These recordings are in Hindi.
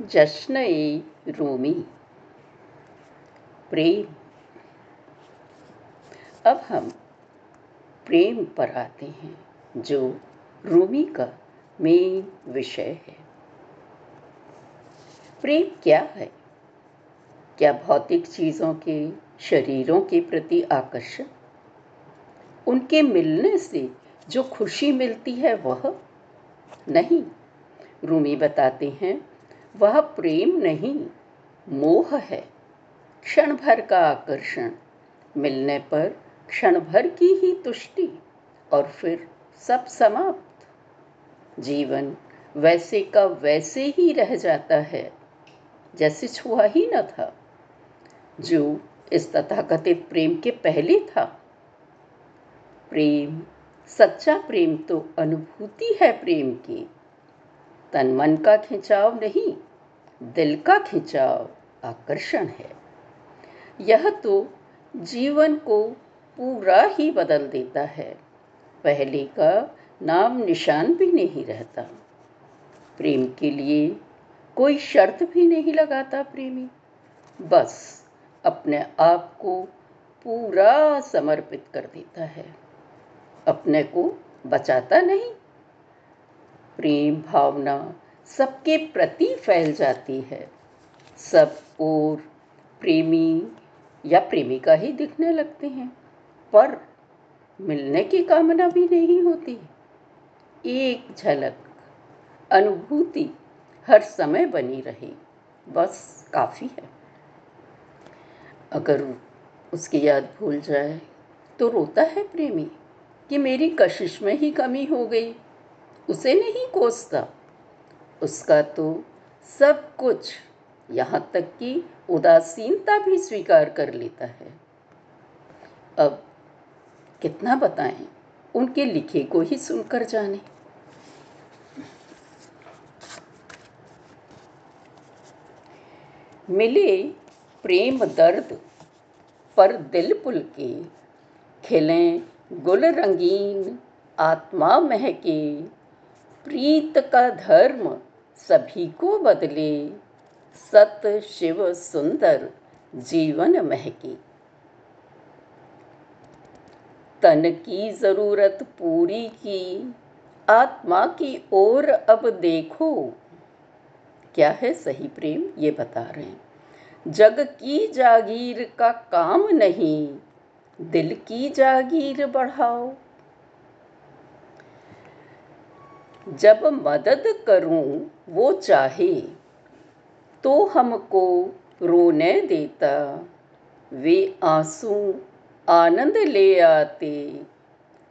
जश्न ए रूमी। प्रेम। अब हम प्रेम पर आते हैं, जो रूमी का मेन विषय है। प्रेम क्या है? क्या भौतिक चीज़ों के, शरीरों के प्रति आकर्षण उनके मिलने से जो खुशी मिलती है, वह? नहीं। रूमी बताते हैं वह प्रेम नहीं, मोह है। क्षण भर का आकर्षण, मिलने पर क्षण भर की ही तुष्टि, और फिर सब समाप्त। जीवन वैसे का वैसे ही रह जाता है, जैसे छुआ ही न था। जो इस तथाकथित प्रेम के पहले था। प्रेम, सच्चा प्रेम तो अनुभूति है प्रेम की। तन मन का खिंचाव नहीं दिल का खिंचाव आकर्षण है। यह तो जीवन को पूरा ही बदल देता है। पहले का नाम निशान भी नहीं रहता। प्रेम के लिए कोई शर्त भी नहीं लगाता प्रेमी। बस अपने आप को पूरा समर्पित कर देता है। अपने को बचाता नहीं। प्रेम भावना सबके प्रति फैल जाती है। सब और प्रेमी या प्रेमिका ही दिखने लगते हैं, पर मिलने की कामना भी नहीं होती। एक झलक, अनुभूति हर समय बनी रही, बस काफ़ी है। अगर उसकी याद भूल जाए तो रोता है प्रेमी कि मेरी कशिश में ही कमी हो गई। उसे नहीं कोसता उसका तो सब कुछ यहाँ तक कि उदासीनता भी स्वीकार कर लेता है। अब कितना बताएँ, उनके लिखे को ही सुनकर जाने। मिले प्रेम दर्द पर दिल पुल के, खिलें गुल रंगीन आत्मा महके। प्रीत का धर्म सभी को बदले। सत शिव सुंदर जीवन महके। तन की ज़रूरत पूरी की, आत्मा की ओर अब देखो। क्या है सही प्रेम? ये बता रहे हैं। जग की जागीर का काम नहीं, दिल की जागीर बढ़ाओ। जब मदद करूँ वो चाहे तो हमको रोने देता। वे आँसू आनंद ले आते,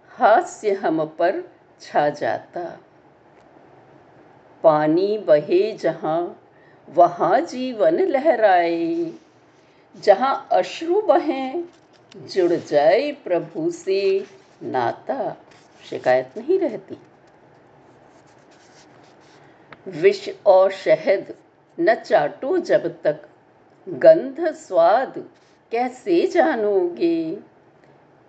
हास्य हम पर छा जाता। पानी बहे जहाँ, वहाँ जीवन लहराए। जहाँ अश्रु बहें, जुड़ जाए प्रभु से नाता। शिकायत नहीं रहती। विष और शहद न चाटो जब तक। गंध स्वाद कैसे जानोगे?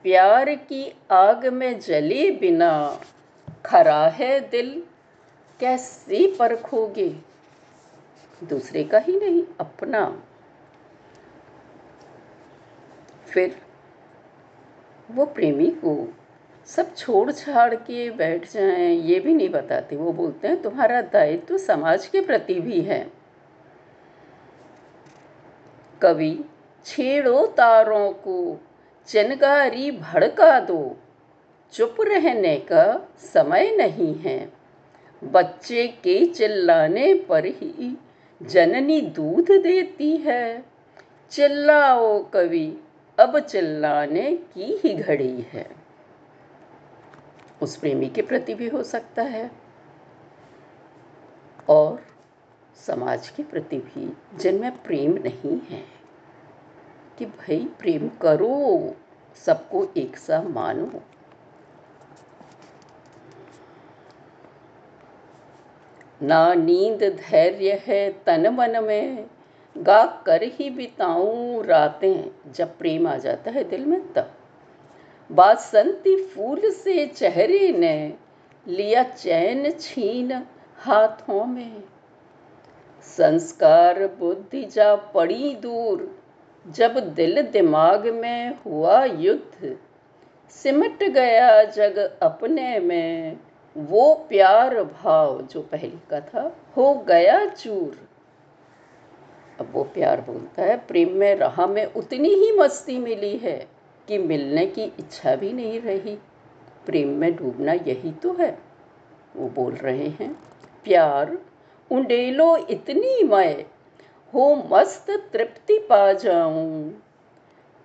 प्यार की आग में जले बिना खरा है दिल, कैसे परखोगे? दूसरे का ही नहीं, अपना। फिर वो प्रेमी को सब छोड़ छाड़ के बैठ जाएँ, ये भी नहीं बताते। वो बोलते हैं, तुम्हारा दायित्व तो समाज के प्रति भी है। कवि, छेड़ो तारों को, चिनगारी भड़का दो। चुप रहने का समय नहीं है। बच्चे के चिल्लाने पर ही जननी दूध देती है। चिल्लाओ कवि, अब चिल्लाने की ही घड़ी है। उस प्रेमी के प्रति भी हो सकता है और समाज के प्रति भी। जिनमें प्रेम नहीं है कि भाई प्रेम करो, सबको एक सा मानो। ना नींद धैर्य है तन मन में, गा कर ही बिताऊं रातें। जब प्रेम आ जाता है दिल में, तब। बासंती फूल से चेहरे ने लिया चैन छीन हाथों में। संस्कार बुद्धि जा पड़ी दूर, जब दिल दिमाग में हुआ युद्ध। सिमट गया जग अपने में, वो प्यार भाव जो पहले का था हो गया चूर। अब वो प्यार बोलता है, प्रेम में रहा में उतनी ही मस्ती मिली है। कि मिलने की इच्छा भी नहीं रही। प्रेम में डूबना यही तो है, वो बोल रहे हैं। प्यार, उंडेलो इतनी मैं, हो मस्त तृप्ति पा जाऊँ।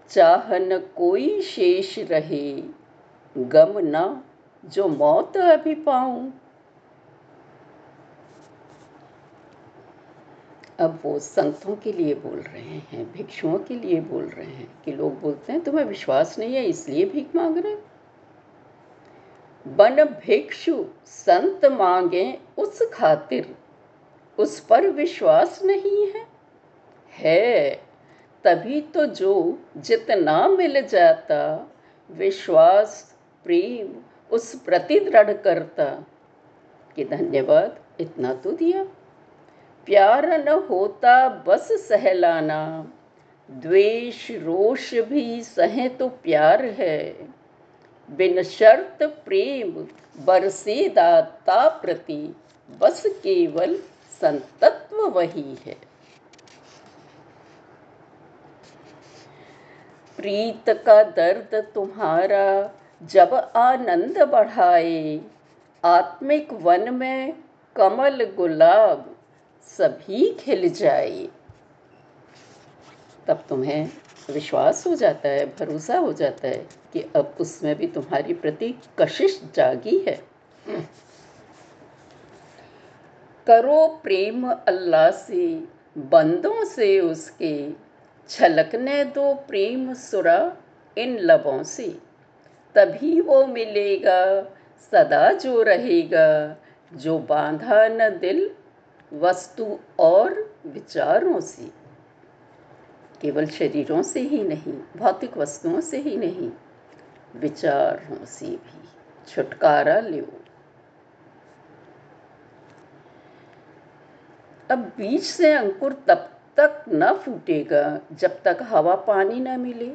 चाह न कोई शेष रहे, गम ना जो मौत अभी पाऊँ। अब वो संतों के लिए बोल रहे हैं, भिक्षुओं के लिए बोल रहे हैं कि लोग बोलते हैं, तुम्हें विश्वास नहीं है, इसलिए भीख मांग रहे बन भिक्षु, संत मांगे उस खातिर, उस पर विश्वास नहीं है। है, तभी तो जो जितना मिल जाता, विश्वास, प्रेम, उस प्रति दृढ़ करता। कि धन्यवाद, इतना तो दिया। प्यार न होता बस सहलाना। द्वेष रोष भी सहे तो प्यार है। बिन शर्त प्रेम बरसे दाता प्रति बस केवल संतत्व वही है। प्रीत का दर्द तुम्हारा जब आनंद बढ़ाए, आत्मिक वन में कमल गुलाब सभी खिल जाए। तब तुम्हें विश्वास हो जाता है, भरोसा हो जाता है कि अब उसमें भी तुम्हारी प्रति कशिश जागी है। करो प्रेम अल्लाह से, बंदों से उसके। छलकने दो प्रेम सुरा इन लबों से। तभी वो मिलेगा, सदा जो रहेगा, जो बांधा न दिल वस्तु और विचारों से। केवल शरीरों से ही नहीं, भौतिक वस्तुओं से ही नहीं, विचारों से भी छुटकारा लो। अब बीज से अंकुर तब तक न फूटेगा जब तक हवा पानी न मिले।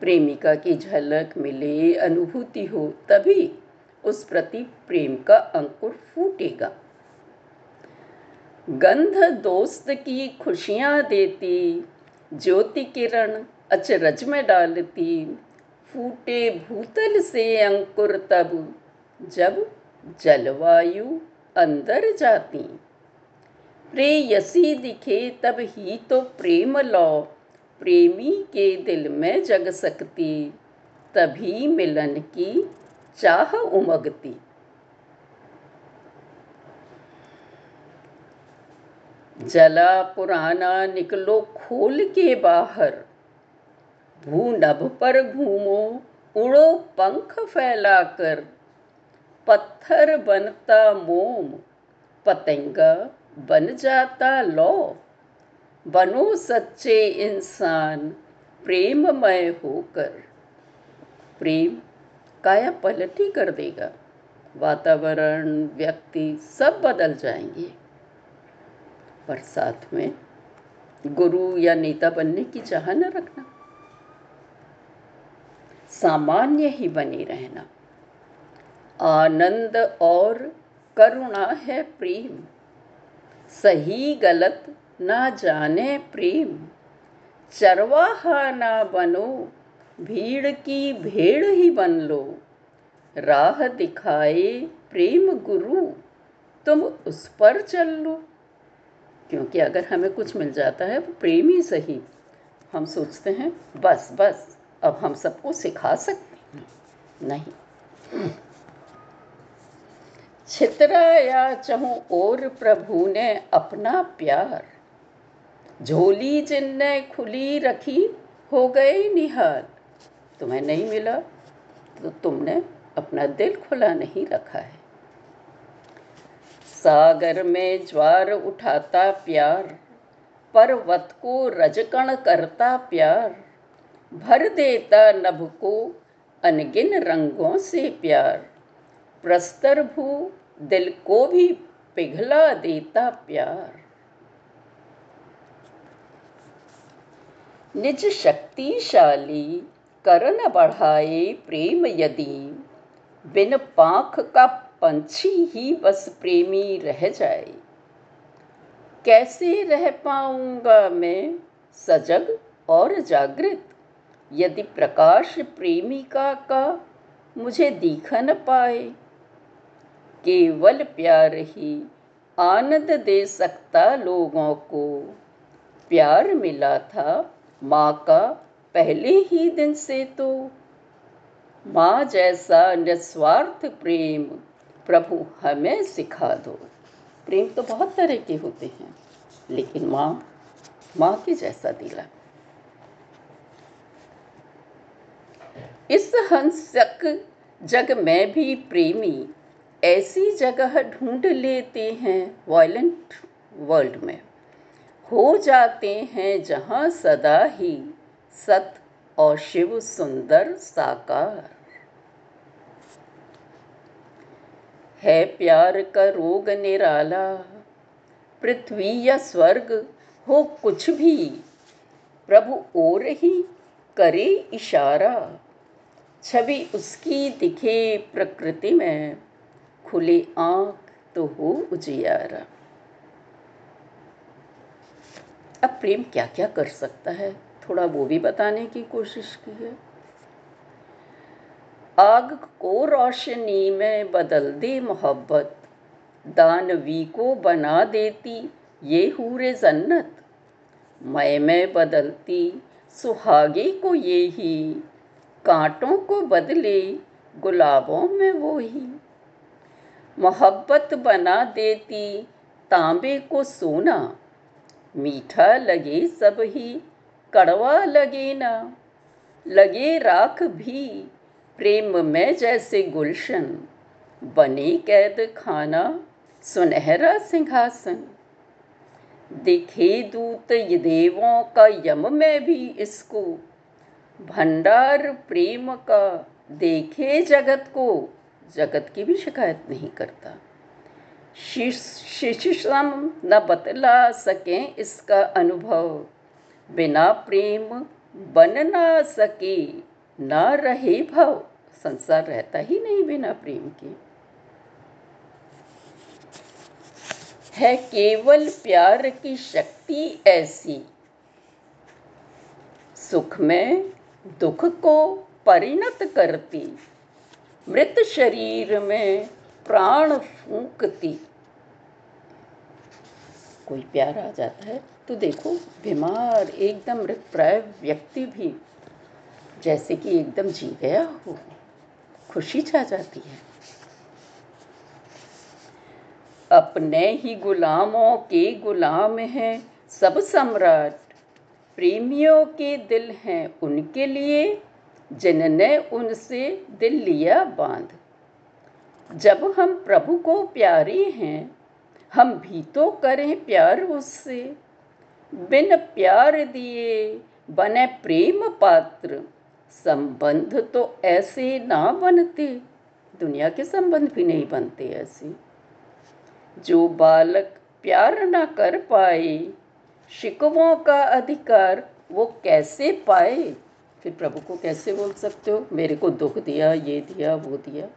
प्रेमिका की झलक मिले, अनुभूति हो, तभी उस प्रति प्रेम का अंकुर फूटेगा। गंध दोस्त की खुशियाँ देती, ज्योति किरण अचरज में डालती। फूटे भूतल से अंकुर तब, जब जलवायु अंदर जाती। प्रेयसी दिखे तब ही तो प्रेम लो, प्रेमी के दिल में जग सकती। तभी मिलन की चाह उमगती। जला पुराना निकलो खोल के बाहर। भू नभ पर घूमो, उड़ो पंख फैलाकर। पत्थर बनता मोम, पतंगा बन जाता लो। बनो सच्चे इंसान, प्रेममय होकर। प्रेम काया पलटी कर देगा। वातावरण, व्यक्ति सब बदल जाएँगे। पर साथ में गुरु या नेता बनने की चाह न रखना। सामान्य ही बने रहना। आनंद और करुणा है प्रेम। सही गलत ना जाने प्रेम। चरवाहा ना बनो, भीड़ की भेड़ ही बन लो। राह दिखाए प्रेम गुरु, तुम उस पर चल लो। क्योंकि अगर हमें कुछ मिल जाता है, वो प्रेम ही सही। हम सोचते हैं, बस बस, अब हम सबको सिखा सकते हैं। नहीं। छितराया चहु और प्रभु ने अपना प्यार, झोली जिनने खुली रखी, हो गई निहाल तुम्हें नहीं मिला तो तुमने अपना दिल खुला नहीं रखा है। सागर में ज्वार उठाता प्यार, पर्वत को रजकण करता प्यार, भर देता नभ को अनगिन रंगों से प्यार, प्रस्तर भू दिल को भी पिघला देता प्यार। निज शक्तिशाली करण बढ़ाए प्रेम यदि, बिन पाख का पंछी ही बस प्रेमी रह जाए। कैसे रह पाऊँगा मैं सजग और जागृत? यदि प्रकाश प्रेमिका का मुझे दिख न पाए, केवल प्यार ही आनंद दे सकता लोगों को। प्यार मिला था माँ का पहले ही दिन से तो। माँ जैसा निस्वार्थ प्रेम प्रभु हमें सिखा दो। प्रेम तो बहुत तरह के होते हैं, लेकिन माँ माँ के जैसा दिला। इस हंसक जग में भी प्रेमी ऐसी जगह ढूंढ लेते हैं वायलेंट वर्ल्ड में। हो जाते हैं जहाँ सदा ही सत और शिव सुंदर साकार। है प्यार का रोग निराला। पृथ्वी या स्वर्ग हो कुछ भी, प्रभु और ही करे इशारा। छवि उसकी दिखे प्रकृति में, खुले आँख तो हो उजियारा। अब प्रेम क्या क्या कर सकता है? थोड़ा वो भी बताने की कोशिश की है आग को रोशनी में बदल दे मोहब्बत। दानवी को बना देती ये हूरे जन्नत। मैं, में बदलती, सुहागे को ये ही। कांटों को बदले, गुलाबों में वो ही। मोहब्बत बना देती, तांबे को सोना। मीठा लगे सब ही, कड़वा लगे ना। लगे राख भी प्रेम में जैसे गुलशन, बने कैद खाना, सुनहरा सिंहासन। दिखे दूत ये देवों का यम में भी इसको, भंडार प्रेम का देखे जगत को, जगत की भी शिकायत नहीं करता। शिशुषम न बतला सके इसका अनुभव, बिना प्रेम बन ना सके ना रहे भव। संसार रहता ही नहीं बिना प्रेम के। है केवल प्यार की शक्ति ऐसी। सुख में दुख को परिणत करती। मृत शरीर में प्राण फूकती। कोई प्यार आ जाता है तो देखो, बीमार, एकदम मृत, प्राय व्यक्ति भी जैसे कि एकदम जी गया हो, खुशी छा जाती है। अपने ही गुलामों के गुलाम हैं सब सम्राट। प्रेमियों के दिल हैं उनके लिए जिनने उनसे दिल लिया बाँध। जब हम प्रभु को प्यारे हैं, हम भी तो करें प्यार उससे। बिन प्यार दिए बने प्रेम पात्र संबंध तो ऐसे ना बनते। दुनिया के संबंध भी नहीं बनते ऐसे। जो बालक प्यार ना कर पाए, शिकवों का अधिकार वो कैसे पाए? फिर प्रभु को कैसे बोल सकते हो? मेरे को दुख दिया, ये दिया, वो दिया।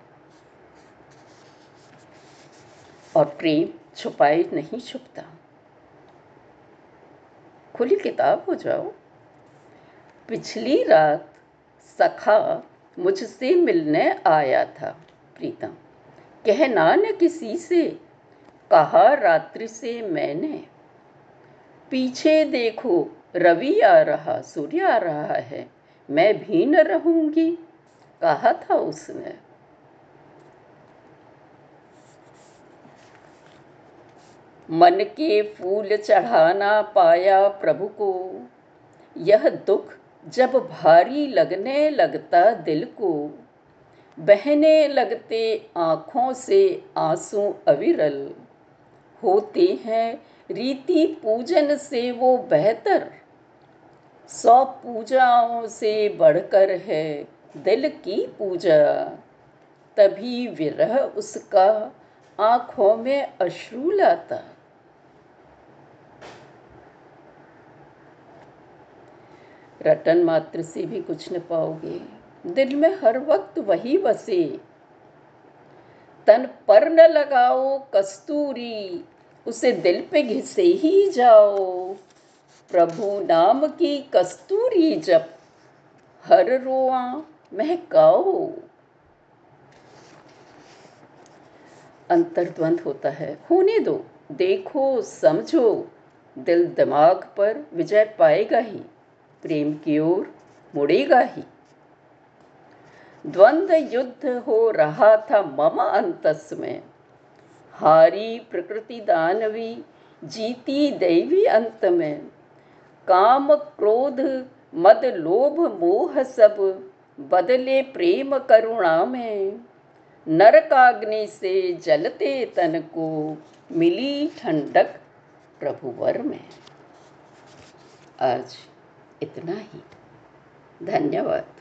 और प्रेम छुपाए नहीं छुपता। खुली किताब हो जाओ। पिछली रात सखा मुझसे मिलने आया था, प्रीतम। कहना न किसी से? कहा रात्रि से मैंने। पीछे देखो, रवि आ रहा, सूर्य आ रहा है, मैं भी न रहूँगी, कहा था उसने। मन के फूल चढ़ाना पाया प्रभु को, यह दुख जब भारी लगने लगता दिल को, बहने लगते आँखों से आँसू अविरल होते हैं। रीति पूजन से वो बेहतर, सौ पूजाओं से बढ़कर है दिल की पूजा। तभी विरह उसका आँखों में अश्रु लाता। रटन मात्र से भी कुछ न पाओगे। दिल में हर वक्त वही बसे। तन पर न लगाओ कस्तूरी, उसे दिल पे घिसे ही जाओ। प्रभु नाम की कस्तूरी जब हर रोआ महकाओ। अंतर्द्वंद होता है। होने दो, देखो, समझो। दिल दिमाग पर विजय पाएगा ही। प्रेम की ओर मुड़ेगा ही। द्वंद युद्ध हो रहा था मम अंतस में। हारी प्रकृति दानवी जीती दैवी अंत में। काम क्रोध मद लोभ मोह सब बदले प्रेम करुणा में। नरकाग्नि से जलते तन को मिली ठंडक प्रभुवर में। आज इतना ही। धन्यवाद।